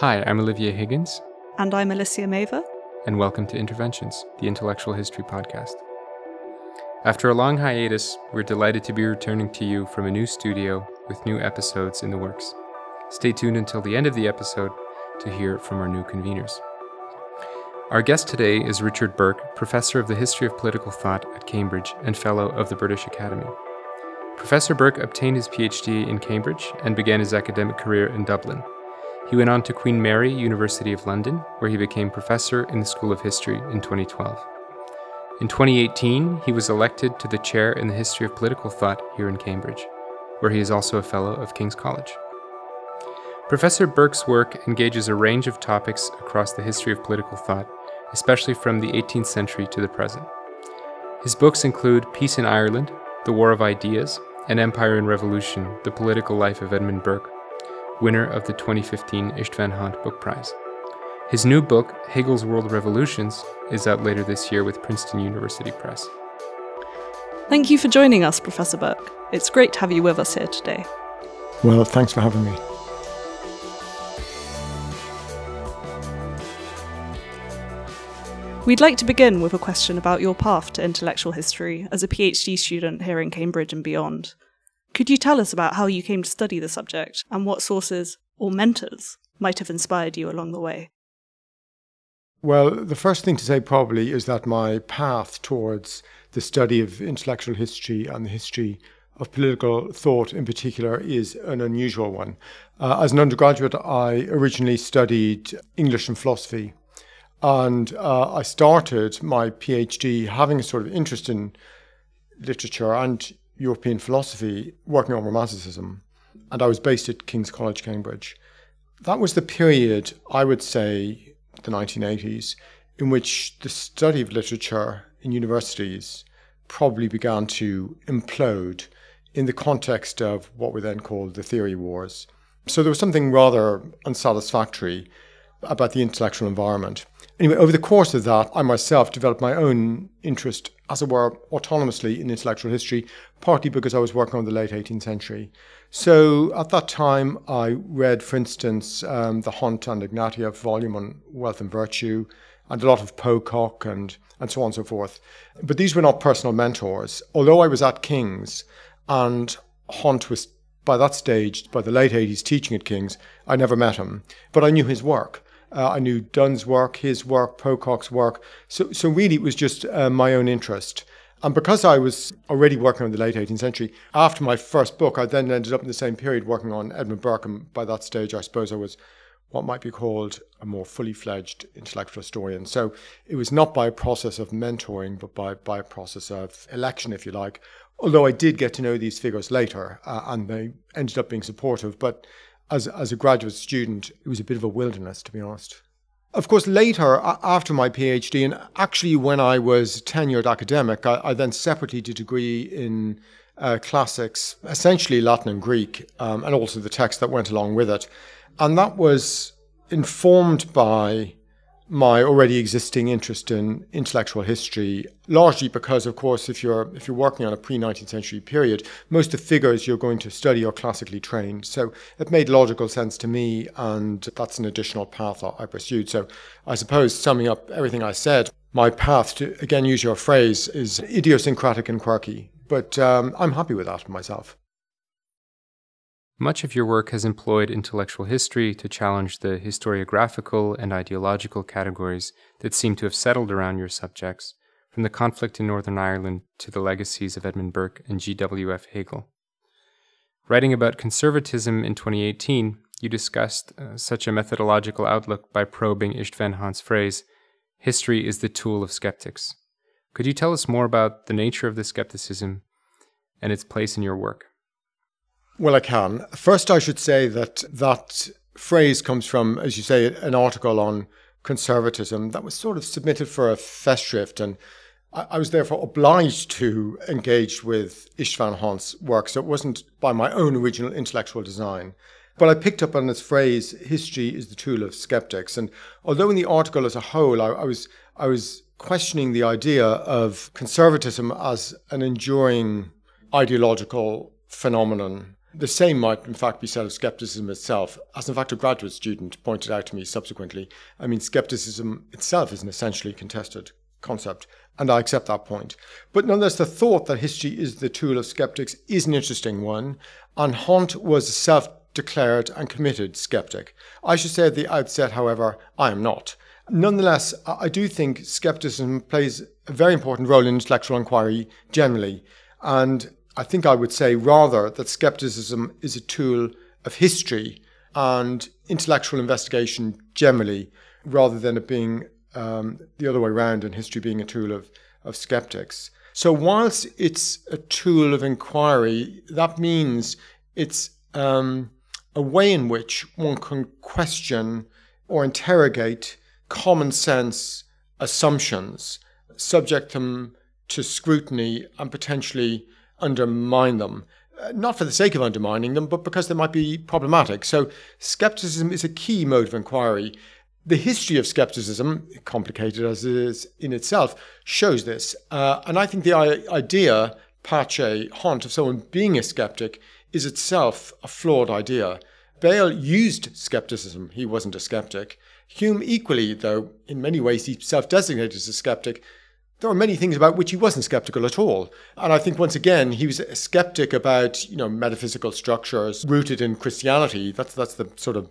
Hi, I'm Olivia Higgins. And I'm Alicia Maver. And welcome to Interventions, the Intellectual History Podcast. After a long hiatus, we're delighted to be returning to you from a new studio with new episodes in the works. Stay tuned until the end of the episode to hear from our new conveners. Our guest today is Richard Bourke, Professor of the History of Political Thought at Cambridge and Fellow of the British Academy. Professor Bourke obtained his PhD in Cambridge and began his academic career in Dublin. He went on to Queen Mary, University of London, where he became professor in the School of History in 2012. In 2018, he was elected to the chair in the History of Political Thought here in Cambridge, where he is also a Fellow of King's College. Professor Bourke's work engages a range of topics across the history of political thought, especially from the 18th century to the present. His books include Peace in Ireland, The War of Ideas, and Empire and Revolution The Political Life of Edmund Burke, winner of the 2015 Istvan Hont Book Prize. His new book, Hegel's World Revolutions, is out later this year with Princeton University Press. Thank you for joining us, Professor Bourke. It's great to have you with us here today. Well, thanks for having me. We'd like to begin with a question about your path to intellectual history as a PhD student here in Cambridge and beyond. Could you tell us about how you came to study the subject and what sources or mentors might have inspired you along the way? Well, the first thing to say probably is that my path towards the study of intellectual history and the history of political thought in particular is an unusual one. Uh, as an undergraduate, I originally studied English and philosophy and uh, I started my PhD having a sort of interest in literature and European philosophy, working on Romanticism. And I was based at King's College, Cambridge. That was the period, I would say, the 1980s, in which the study of literature in universities probably began to implode in the context of what were then called the theory wars. So there was something rather unsatisfactory about the intellectual environment. Anyway, over the course of that, I myself developed my own interest, as it were, autonomously in intellectual history, partly because I was working on the late 18th century. So at that time, I read, for instance, um, the Hont and Ignatieff volume on wealth and virtue, and a lot of Pocock and, and so on and so forth. But these were not personal mentors. Although I was at King's and Hont was by that stage, by the late 80s, teaching at King's, I never met him, but I knew his work. Uh, I knew Dunn's work, his work, Pocock's work. So, so really, it was just uh, my own interest. And because I was already working on the late 18th century, after my first book, I then ended up in the same period working on Edmund Burke. And by that stage, I suppose I was what might be called a more fully fledged intellectual historian. So it was not by a process of mentoring, but by, by a process of election, if you like. Although I did get to know these figures later, uh, and they ended up being supportive. But as, as a graduate student, it was a bit of a wilderness, to be honest. Of course, later, after my PhD, and actually when I was tenured academic, I, I then separately did a degree in uh, classics, essentially Latin and Greek, um, and also the text that went along with it. And that was informed by my already existing interest in intellectual history, largely because, of course, if you're if you're working on a pre-19th century period, most of the figures you're going to study are classically trained. So it made logical sense to me, and that's an additional path I pursued. So I suppose summing up everything I said, my path to again use your phrase is idiosyncratic and quirky, but um, I'm happy with that myself. Much of your work has employed intellectual history to challenge the historiographical and ideological categories that seem to have settled around your subjects, from the conflict in Northern Ireland to the legacies of Edmund Burke and G.W.F. Hegel. Writing about conservatism in 2018, you discussed uh, such a methodological outlook by probing Istvan Hont's phrase, history is the tool of skeptics. Could you tell us more about the nature of the skepticism and its place in your work? Well, I can. First, I should say that that phrase comes from, as you say, an article on conservatism that was sort of submitted for a festschrift, and I, I was therefore obliged to engage with Istvan Hont's work. So it wasn't by my own original intellectual design. But I picked up on this phrase, history is the tool of skeptics. And although in the article as a whole, I, I was I was questioning the idea of conservatism as an enduring ideological phenomenon The same might, in fact, be said of skepticism itself. As, in fact, a graduate student pointed out to me subsequently, I mean, skepticism itself is an essentially contested concept, and I accept that point. But nonetheless, the thought that history is the tool of skeptics is an interesting one, and Hont was a self declared and committed skeptic. I should say at the outset, however, I am not. Nonetheless, I do think skepticism plays a very important role in intellectual inquiry generally. And I think I would say rather that skepticism is a tool of history and intellectual investigation generally, rather than it being um, the other way around and history being a tool of, of skeptics. So, whilst it's a tool of inquiry, that means it's um, a way in which one can question or interrogate common sense assumptions, subject them to scrutiny, and potentially undermine them. Uh, not for the sake of undermining them, but because they might be problematic. So, skepticism is a key mode of inquiry. The history of skepticism, complicated as it is in itself, shows this. Uh, and I think the idea, Pace, Hont, of someone being a skeptic is itself a flawed idea. Bayle used skepticism, he wasn't a skeptic. Hume, equally, though in many ways he self designated as a skeptic, there were many things about which he wasn't skeptical at all. And I think once again, he was a skeptic about, you know, metaphysical structures rooted in Christianity. That's that's the sort of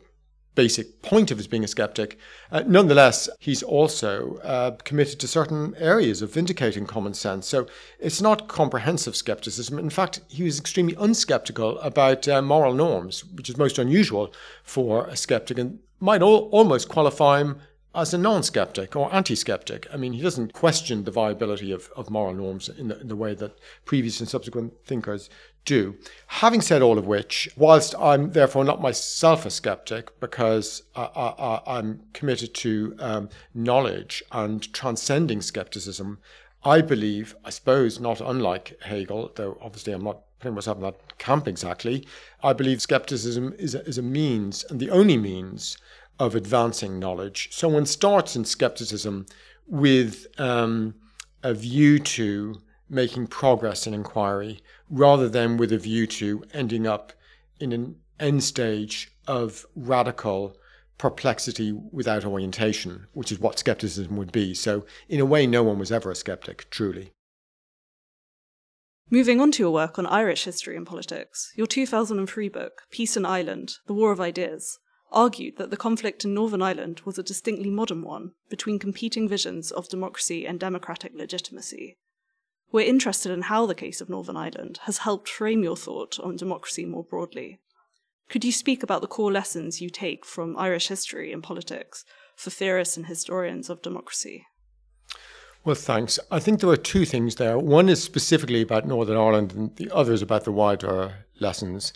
basic point of his being a skeptic. Uh, nonetheless, he's also uh, committed to certain areas of vindicating common sense. So it's not comprehensive skepticism. In fact, he was extremely unskeptical about uh, moral norms, which is most unusual for a skeptic and might al- almost qualify him as a non-skeptic or anti-skeptic. I mean, he doesn't question the viability of, of moral norms in the, in the way that previous and subsequent thinkers do. Having said all of which, whilst I'm therefore not myself a skeptic because I, am committed to um, knowledge and transcending skepticism, I believe, I suppose, not unlike Hegel, though obviously I'm not putting myself in that camp exactly, I believe skepticism is a, is a means and the only means of advancing knowledge. So one starts in skepticism with um, a view to making progress in inquiry rather than with a view to ending up in an end stage of radical perplexity without orientation, which is what skepticism would be. So, in a way, no one was ever a skeptic, truly. Moving on to your work on Irish history and politics, your 2003 book, Peace in Ireland The War of Ideas, argued that the conflict in Northern Ireland was a distinctly modern one between competing visions of democracy and democratic legitimacy. We're interested in how the case of Northern Ireland has helped frame your thought on democracy more broadly. Could you speak about the core lessons you take from Irish history and politics for theorists and historians of democracy? Well, thanks. I think there are two things there. One is specifically about Northern Ireland, and the other is about the wider lessons.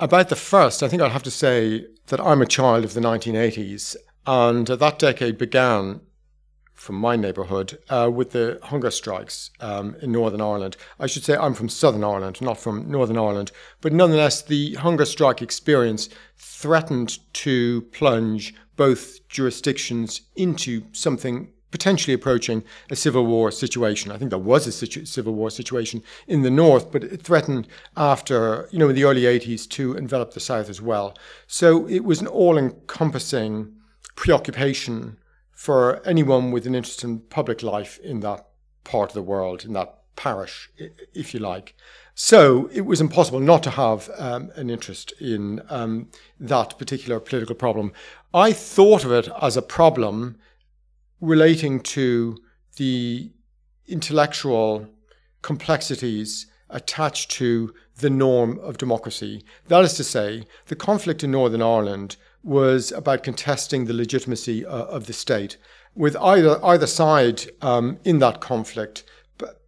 About the first, I think I'll have to say that I'm a child of the 1980s, and that decade began from my neighbourhood uh, with the hunger strikes um, in Northern Ireland. I should say I'm from Southern Ireland, not from Northern Ireland. But nonetheless, the hunger strike experience threatened to plunge both jurisdictions into something potentially approaching a civil war situation. I think there was a situ- civil war situation in the north, but it threatened after, you know, in the early 80s to envelop the south as well. So it was an all encompassing preoccupation for anyone with an interest in public life in that part of the world, in that parish, if you like. So it was impossible not to have um, an interest in um, that particular political problem. I thought of it as a problem relating to the intellectual complexities attached to the norm of democracy. That is to say, the conflict in Northern Ireland was about contesting the legitimacy uh, of the state, with either either side um, in that conflict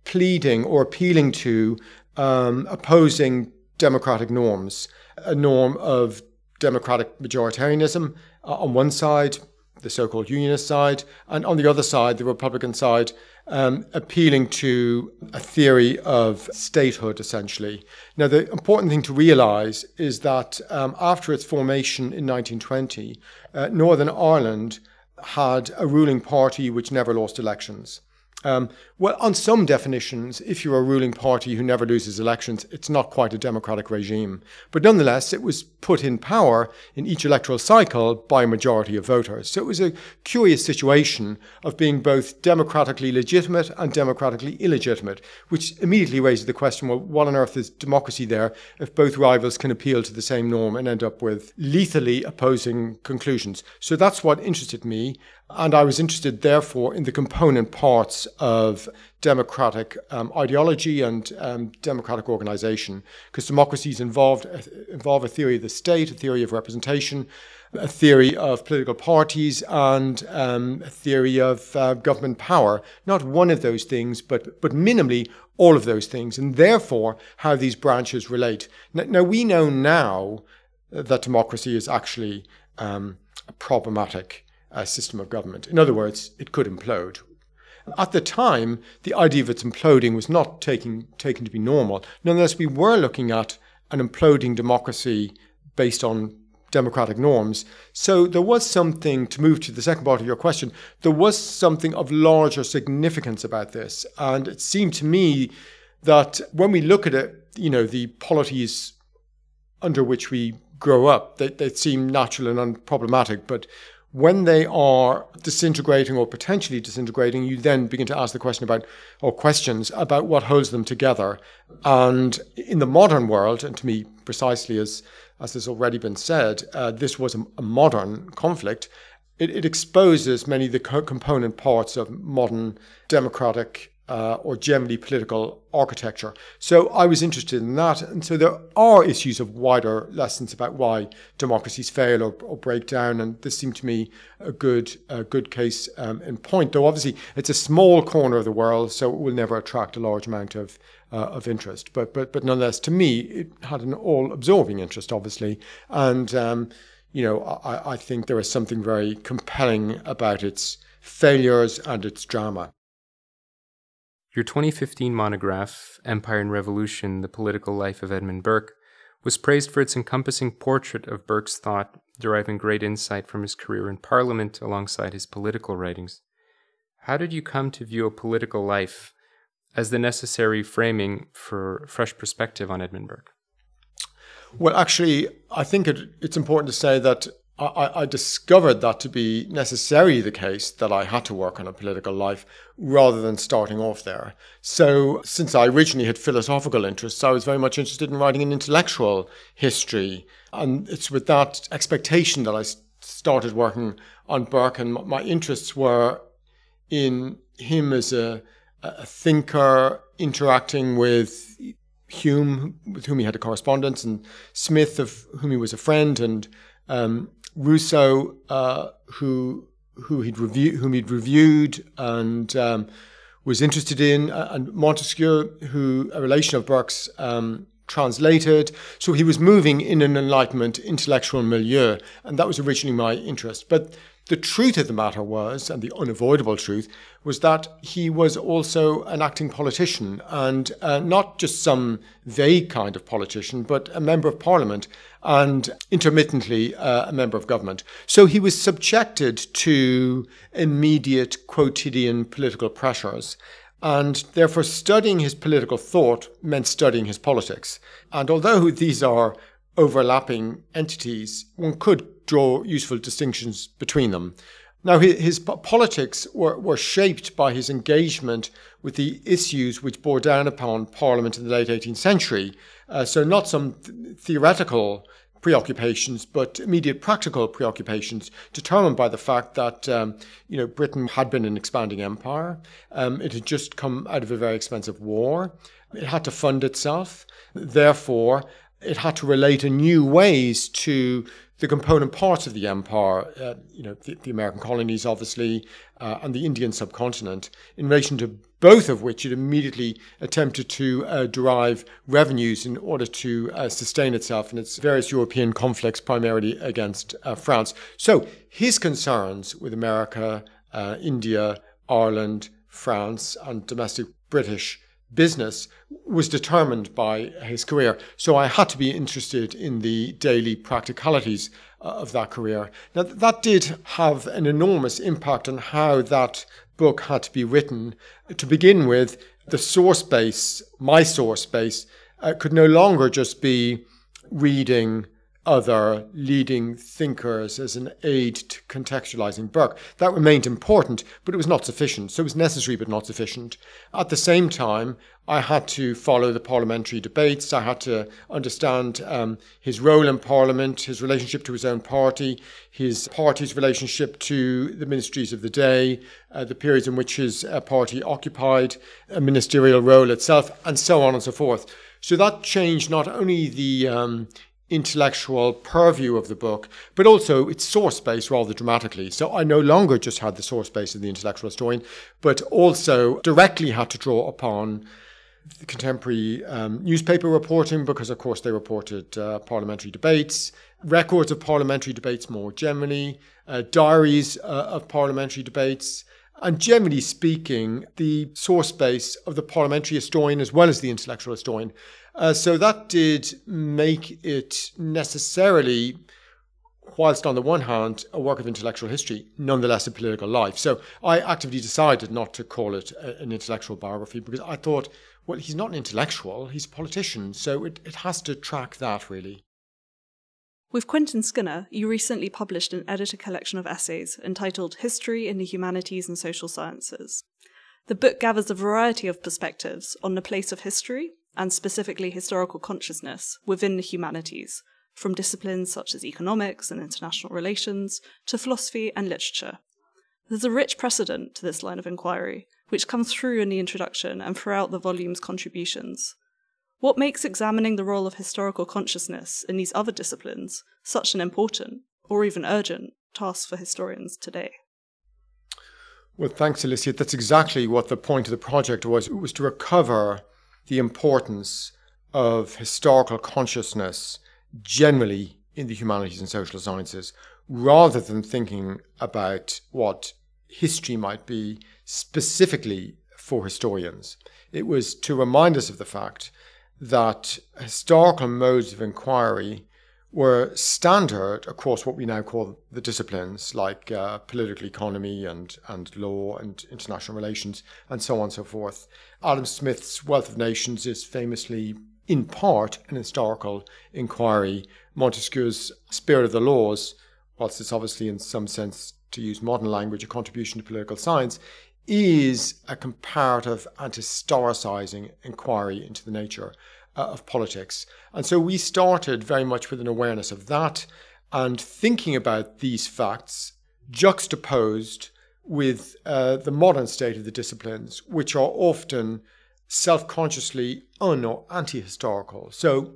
pleading or appealing to um, opposing democratic norms, a norm of democratic majoritarianism uh, on one side, the so called unionist side, and on the other side, the Republican side, um, appealing to a theory of statehood, essentially. Now, the important thing to realize is that um, after its formation in 1920, uh, Northern Ireland had a ruling party which never lost elections. Um, well, on some definitions, if you're a ruling party who never loses elections, it's not quite a democratic regime. But nonetheless, it was put in power in each electoral cycle by a majority of voters. So it was a curious situation of being both democratically legitimate and democratically illegitimate, which immediately raises the question well, what on earth is democracy there if both rivals can appeal to the same norm and end up with lethally opposing conclusions? So that's what interested me. And I was interested, therefore, in the component parts of democratic um, ideology and um, democratic organization, because democracies involved, involve a theory of the state, a theory of representation, a theory of political parties, and um, a theory of uh, government power. Not one of those things, but, but minimally all of those things, and therefore how these branches relate. Now, now we know now that democracy is actually um, problematic uh, system of government. In other words, it could implode. At the time, the idea of its imploding was not taking, taken to be normal. Nonetheless, we were looking at an imploding democracy based on democratic norms. So there was something, to move to the second part of your question, there was something of larger significance about this. And it seemed to me that when we look at it, you know, the polities under which we grow up, they, they seem natural and unproblematic. But when they are disintegrating or potentially disintegrating, you then begin to ask the question about, or questions about what holds them together. And in the modern world, and to me, precisely as, as has already been said, uh, this was a, a modern conflict. It, it, exposes many of the co- component parts of modern democratic uh, or generally political architecture. So I was interested in that. And so there are issues of wider lessons about why democracies fail or, or break down. And this seemed to me a good, a good case um, in point, though obviously it's a small corner of the world, so it will never attract a large amount of, uh, of interest. But, but, but nonetheless, to me, it had an all absorbing interest, obviously. And, um, you know, I, I think there is something very compelling about its failures and its drama. Your 2015 monograph, Empire and Revolution The Political Life of Edmund Burke, was praised for its encompassing portrait of Burke's thought, deriving great insight from his career in Parliament alongside his political writings. How did you come to view a political life as the necessary framing for fresh perspective on Edmund Burke? Well, actually, I think it, it's important to say that I, I, discovered that to be necessarily the case that I had to work on a political life rather than starting off there. So, since I originally had philosophical interests, I was very much interested in writing an intellectual history. And it's with that expectation that I started working on Burke, and my interests were in him as a, a thinker interacting with Hume, with whom he had a correspondence, and Smith, of whom he was a friend, and um, Rousseau, uh, who who he'd review, whom he'd reviewed and um, was interested in, uh, and Montesquieu, who a relation of Burke's um, translated. So he was moving in an Enlightenment intellectual milieu, and that was originally my interest. But the truth of the matter was, and the unavoidable truth, was that he was also an acting politician, and uh, not just some vague kind of politician, but a member of parliament and intermittently uh, a member of government. So he was subjected to immediate quotidian political pressures. And therefore, studying his political thought meant studying his politics. And although these are overlapping entities, one could draw useful distinctions between them. Now, his politics were, were shaped by his engagement with the issues which bore down upon Parliament in the late 18th century. Uh, so, not some th- theoretical preoccupations, but immediate practical preoccupations, determined by the fact that um, you know Britain had been an expanding empire. Um, it had just come out of a very expensive war. It had to fund itself. Therefore, it had to relate in new ways to the component parts of the empire, uh, you know, the, the, American colonies, obviously, uh, and the Indian subcontinent, in relation to both of which it immediately attempted to uh, derive revenues in order to uh, sustain itself in its various European conflicts, primarily against uh, France. So his concerns with America, uh, India, Ireland, France, and domestic British business was determined by his career. So I had to be interested in the daily practicalities uh, of that career. Now, that did have an enormous impact on how that book had to be written. To begin with, the source base, my source base, uh, could no longer just be reading other leading thinkers as an aid to contextualizing Burke. That remained important, but it was not sufficient. So it was necessary, but not sufficient. At the same time, I had to follow the parliamentary debates. I had to understand um, his role in Parliament, his relationship to his own party, his party's relationship to the ministries of the day, uh, the periods in which his uh, party occupied a ministerial role itself, and so on and so forth. So that changed not only the um, intellectual purview of the book, but also its source base rather dramatically. So I no longer just had the source base of the intellectual historian, but also directly had to draw upon contemporary um, newspaper reporting because, of course, they reported uh, parliamentary debates, records of parliamentary debates more generally, uh, diaries uh, of parliamentary debates. And generally speaking, the source base of the parliamentary historian as well as the intellectual historian uh, so that did make it necessarily, whilst on the one hand a work of intellectual history, nonetheless a political life. So I actively decided not to call it a, an intellectual biography because I thought, well, he's not an intellectual, he's a politician. So it, it has to track that really. With Quentin Skinner, you recently published an edited collection of essays entitled History in the Humanities and Social Sciences. The book gathers a variety of perspectives on the place of history and specifically historical consciousness within the humanities, from disciplines such as economics and international relations to philosophy and literature. There's a rich precedent to this line of inquiry, which comes through in the introduction and throughout the volume's contributions. What makes examining the role of historical consciousness in these other disciplines such an important, or even urgent, task for historians today? Well, thanks, Alicia. That's exactly what the point of the project was. It was to recover the importance of historical consciousness generally in the humanities and social sciences, rather than thinking about what history might be specifically for historians. It was to remind us of the fact that historical modes of inquiry were standard across what we now call the disciplines like uh, political economy and, and law and international relations and so on and so forth. Adam Smith's Wealth of Nations is famously, in part, an historical inquiry. Montesquieu's Spirit of the Laws, whilst it's obviously in some sense, to use modern language, a contribution to political science, is a comparative and historicizing inquiry into the nature uh, of politics. And so we started very much with an awareness of that and thinking about these facts juxtaposed with uh, the modern state of the disciplines, which are often self consciously un or anti historical. So,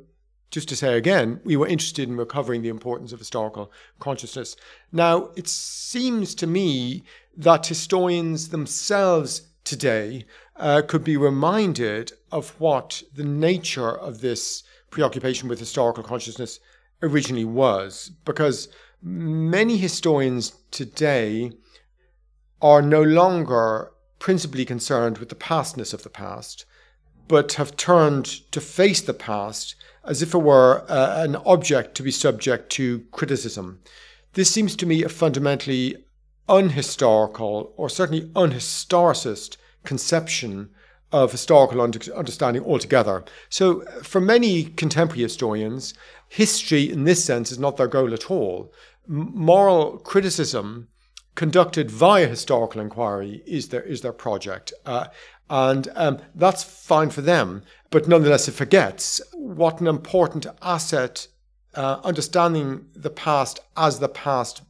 just to say again, we were interested in recovering the importance of historical consciousness. Now, it seems to me that historians themselves today uh, could be reminded of what the nature of this preoccupation with historical consciousness originally was, because many historians today are no longer principally concerned with the pastness of the past, but have turned to face the past as if it were uh, an object to be subject to criticism. This seems to me a fundamentally unhistorical, or certainly unhistoricist, conception of historical understanding altogether. So, for many contemporary historians, history in this sense is not their goal at all. moral criticism conducted via historical inquiry is their, is their project. Uh, and um, that's fine for them. But nonetheless, it forgets what an important asset uh, understanding the past as the past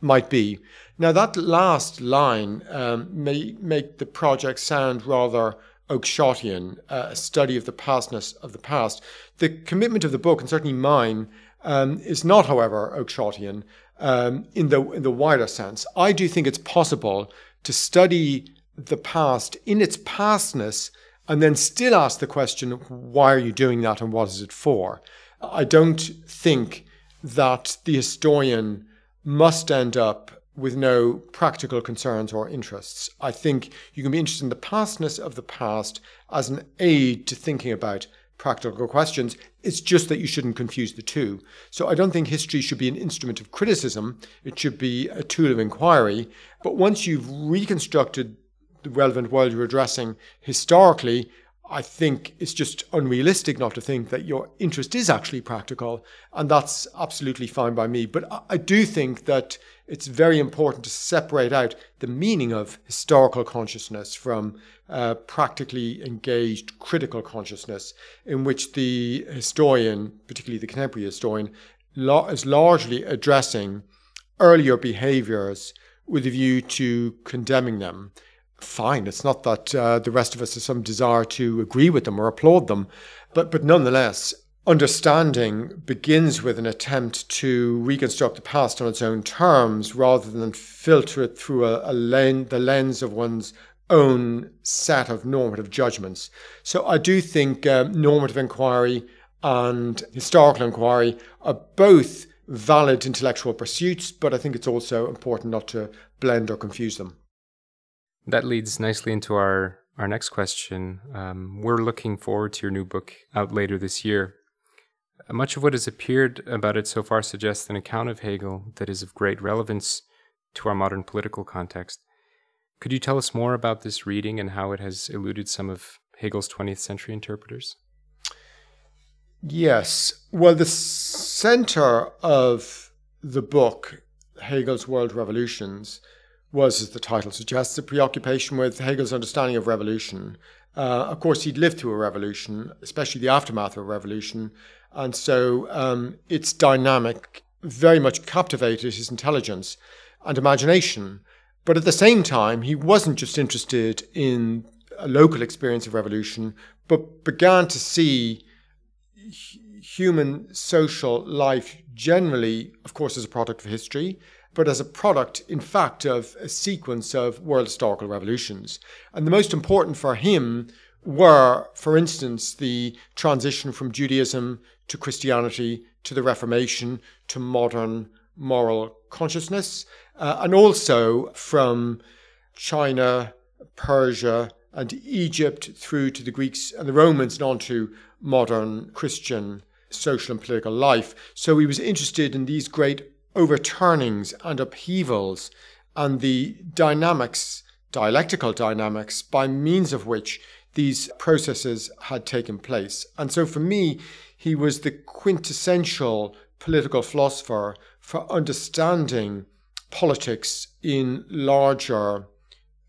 might be. Now, that last line um, may make the project sound rather Oakeshottian, uh, a study of the pastness of the past. The commitment of the book, and certainly mine, um, is not, however, Oakeshottian um, in, the, in the wider sense. I do think it's possible to study the past in its pastness and then still ask the question, why are you doing that and what is it for? I don't think that the historian must end up with no practical concerns or interests. I think you can be interested in the pastness of the past as an aid to thinking about practical questions. It's just that you shouldn't confuse the two. So I don't think history should be an instrument of criticism. It should be a tool of inquiry. But once you've reconstructed the relevant world you're addressing historically, I think it's just unrealistic not to think that your interest is actually practical, and that's absolutely fine by me. But I do think that it's very important to separate out the meaning of historical consciousness from uh, practically engaged critical consciousness, in which the historian, particularly the contemporary historian, is largely addressing earlier behaviors with a view to condemning them fine. It's not that uh, the rest of us have some desire to agree with them or applaud them, but but nonetheless, understanding begins with an attempt to reconstruct the past on its own terms rather than filter it through a, a the lens of one's own set of normative judgments. So I do think uh, normative inquiry and historical inquiry are both valid intellectual pursuits, but I think it's also important not to blend or confuse them. That leads nicely into our, our next question. Um, we're looking forward to your new book out later this year. Much of what has appeared about it so far suggests an account of Hegel that is of great relevance to our modern political context. Could you tell us more about this reading and how it has eluded some of Hegel's 20th century interpreters? Yes. Well, the center of the book, Hegel's World Revolutions, was, as the title suggests, a preoccupation with Hegel's understanding of revolution. Uh, of course, he'd lived through a revolution, especially the aftermath of a revolution, and so um, its dynamic very much captivated his intelligence and imagination. But at the same time, he wasn't just interested in a local experience of revolution, but began to see human social life generally, of course, as a product of history, but as a product, in fact, of a sequence of world historical revolutions. And the most important for him were, for instance, the transition from Judaism to Christianity to the Reformation to modern moral consciousness, uh, and also from China, Persia, and Egypt through to the Greeks and the Romans and on to modern Christian social and political life. So he was interested in these great overturnings and upheavals and the dynamics, dialectical dynamics, by means of which these processes had taken place. And so for me, he was the quintessential political philosopher for understanding politics in larger,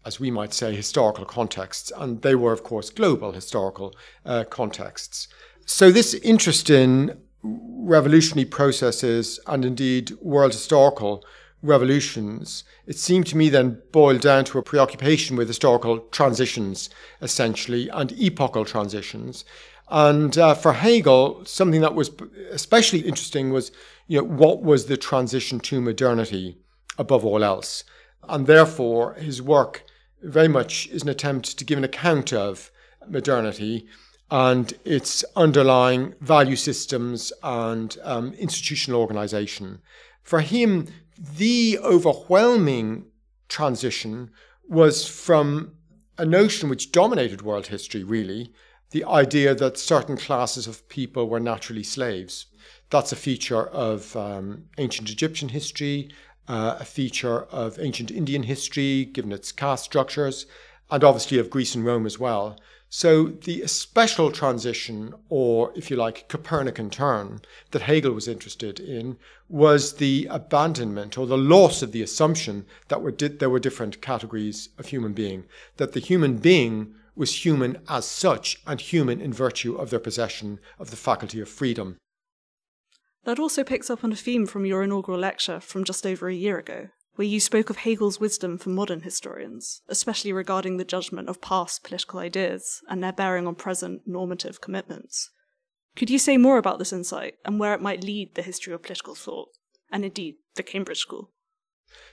as we might say, historical contexts. And they were, of course, global historical uh, contexts. So this interest in revolutionary processes and indeed world historical revolutions, it seemed to me then boiled down to a preoccupation with historical transitions, essentially, and epochal transitions. And uh, for Hegel, something that was especially interesting was, you know, what was the transition to modernity above all else? And therefore, his work very much is an attempt to give an account of modernity and its underlying value systems and um, institutional organization. For him, the overwhelming transition was from a notion which dominated world history, really, the idea that certain classes of people were naturally slaves. That's a feature of um, ancient Egyptian history, uh, a feature of ancient Indian history, given its caste structures, and obviously of Greece and Rome as well. So the special transition, or if you like, Copernican turn that Hegel was interested in was the abandonment or the loss of the assumption that were there were different categories of human being, that the human being was human as such and human in virtue of their possession of the faculty of freedom. That also picks up on a theme from your inaugural lecture from just over a year ago, where you spoke of Hegel's wisdom for modern historians, especially regarding the judgment of past political ideas and their bearing on present normative commitments. Could you say more about this insight and where it might lead the history of political thought, and indeed the Cambridge School?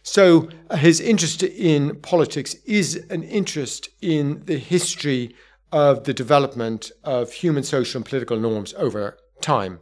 So, uh, his interest in politics is an interest in the history of the development of human social and political norms over time.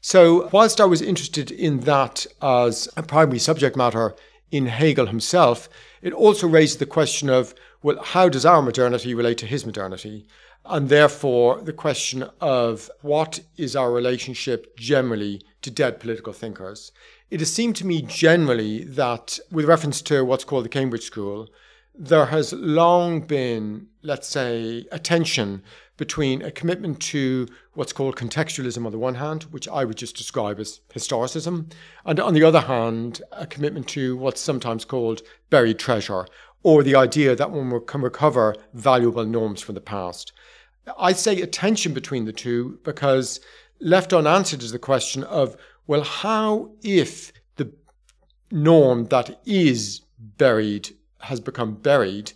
So, whilst I was interested in that as a primary subject matter in Hegel himself, it also raised the question of, well, how does our modernity relate to his modernity? And therefore, the question of what is our relationship generally to dead political thinkers? It has seemed to me generally that, with reference to what's called the Cambridge School, there has long been, let's say, a tension between a commitment to what's called contextualism on the one hand, which I would just describe as historicism, and on the other hand, a commitment to what's sometimes called buried treasure, or the idea that one can recover valuable norms from the past. I say a tension between the two because left unanswered is the question of, well, how if the norm that is buried has become buried,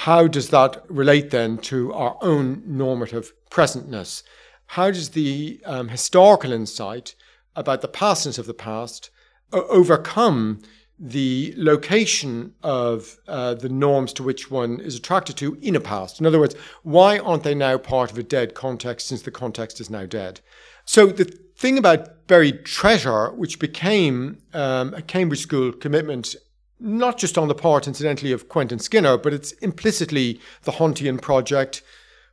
how does that relate then to our own normative presentness? How does the um, historical insight about the pastness of the past overcome the location of uh, the norms to which one is attracted to in a past? In other words, why aren't they now part of a dead context since the context is now dead? So the thing about buried treasure, which became um, a Cambridge School commitment not just on the part, incidentally, of Quentin Skinner, but it's implicitly the Hontian project,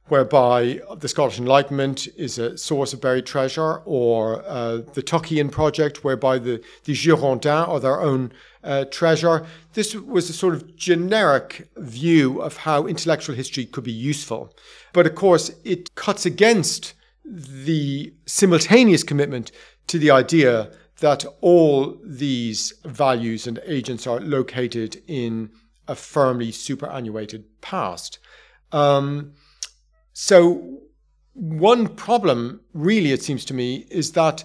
whereby the Scottish Enlightenment is a source of buried treasure, or uh, the Tuckian project, whereby the, the Girondins are their own uh, treasure. This was a sort of generic view of how intellectual history could be useful. But of course, it cuts against the simultaneous commitment to the idea that all these values and agents are located in a firmly superannuated past. Um, so, one problem, really, it seems to me, is that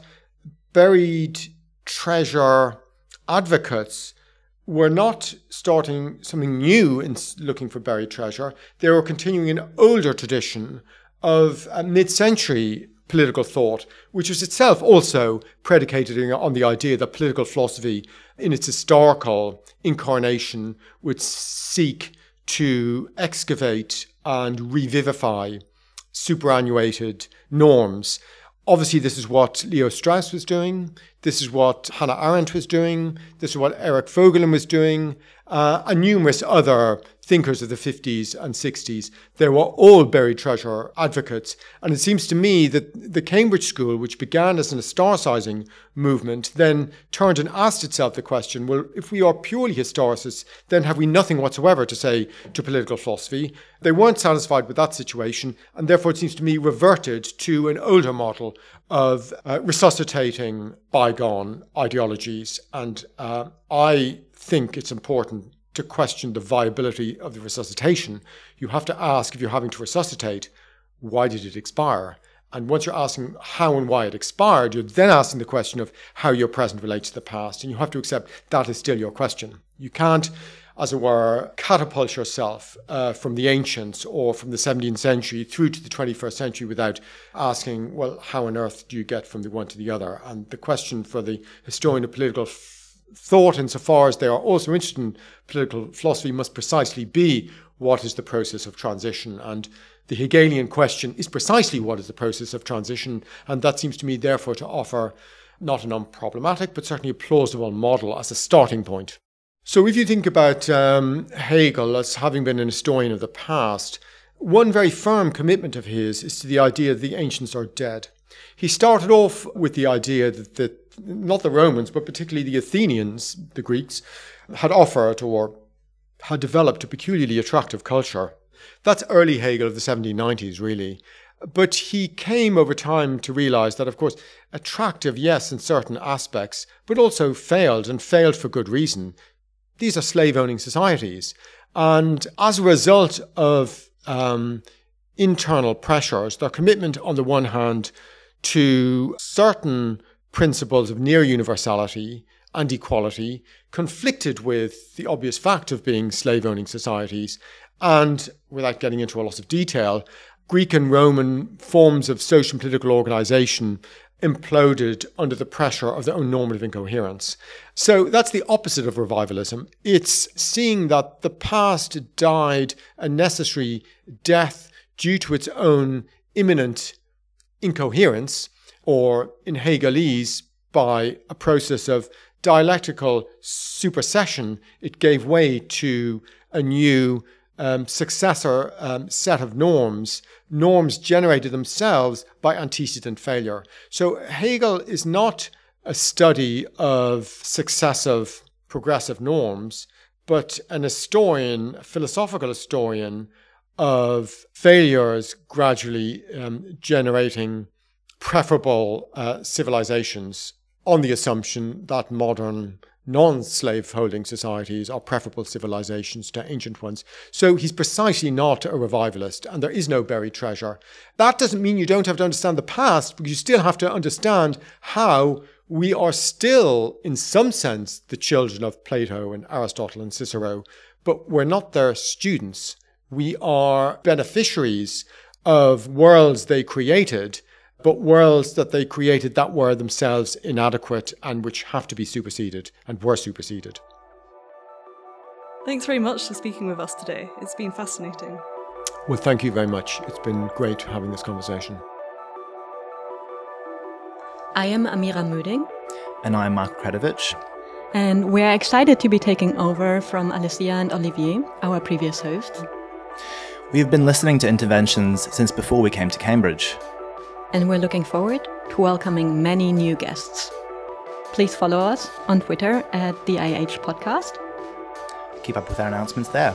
buried treasure advocates were not starting something new in looking for buried treasure. They were continuing an older tradition of mid century political thought, which was itself also predicated on the idea that political philosophy, in its historical incarnation, would seek to excavate and revivify superannuated norms. Obviously, this is what Leo Strauss was doing. This is what Hannah Arendt was doing. This is what Eric Voegelin was doing, uh, and numerous other thinkers of the 50s and 60s. They were all buried treasure advocates. And it seems to me that the Cambridge School, which began as an historicising movement, then turned and asked itself the question well, if we are purely historicists, then have we nothing whatsoever to say to political philosophy? They weren't satisfied with that situation, and therefore it seems to me reverted to an older model of uh, resuscitating bygone ideologies. And uh, I think it's important to question the viability of the resuscitation, you have to ask if you're having to resuscitate, why did it expire? And once you're asking how and why it expired, you're then asking the question of how your present relates to the past. And you have to accept that is still your question. You can't, as it were, catapult yourself uh, from the ancients or from the 17th century through to the 21st century without asking, well, how on earth do you get from the one to the other? And the question for the historian of political thought, insofar as they are also interested in political philosophy, must precisely be what is the process of transition. And the Hegelian question is precisely what is the process of transition. And that seems to me, therefore, to offer not an unproblematic, but certainly a plausible model as a starting point. So, if you think about um, Hegel as having been an historian of the past, one very firm commitment of his is to the idea that the ancients are dead. He started off with the idea that, that not the Romans, but particularly the Athenians, the Greeks, had offered or had developed a peculiarly attractive culture. That's early Hegel of the 1790s, really. But he came over time to realize that, of course, attractive, yes, in certain aspects, but also failed and failed for good reason. These are slave owning societies. And as a result of um, internal pressures, their commitment, on the one hand, to certain principles of near universality and equality conflicted with the obvious fact of being slave owning societies. And without getting into a lot of detail, Greek and Roman forms of social and political organization imploded under the pressure of their own normative incoherence. So that's the opposite of revivalism. It's seeing that the past died a necessary death due to its own imminent incoherence or in Hegelese, by a process of dialectical supersession, it gave way to a new um, successor um, set of norms, norms generated themselves by antecedent failure. So Hegel is not a study of successive progressive norms, but an historian, a philosophical historian of failures gradually um, generating preferable uh, civilizations on the assumption that modern non slave holding societies are preferable civilizations to ancient ones. So he's precisely not a revivalist, and there is no buried treasure. That doesn't mean you don't have to understand the past, but you still have to understand how we are still, in some sense, the children of Plato and Aristotle and Cicero, but we're not their students. We are beneficiaries of worlds they created but worlds that they created that were themselves inadequate and which have to be superseded and were superseded. Thanks very much for speaking with us today. It's been fascinating. Well, thank you very much. It's been great having this conversation. I am Amira Muding. And I'm Mark Kredovich. And we're excited to be taking over from Alicia and Olivier, our previous hosts. We've been listening to interventions since before we came to Cambridge and we're looking forward to welcoming many new guests. Please follow us on Twitter at the IH Podcast. Keep up with our announcements there.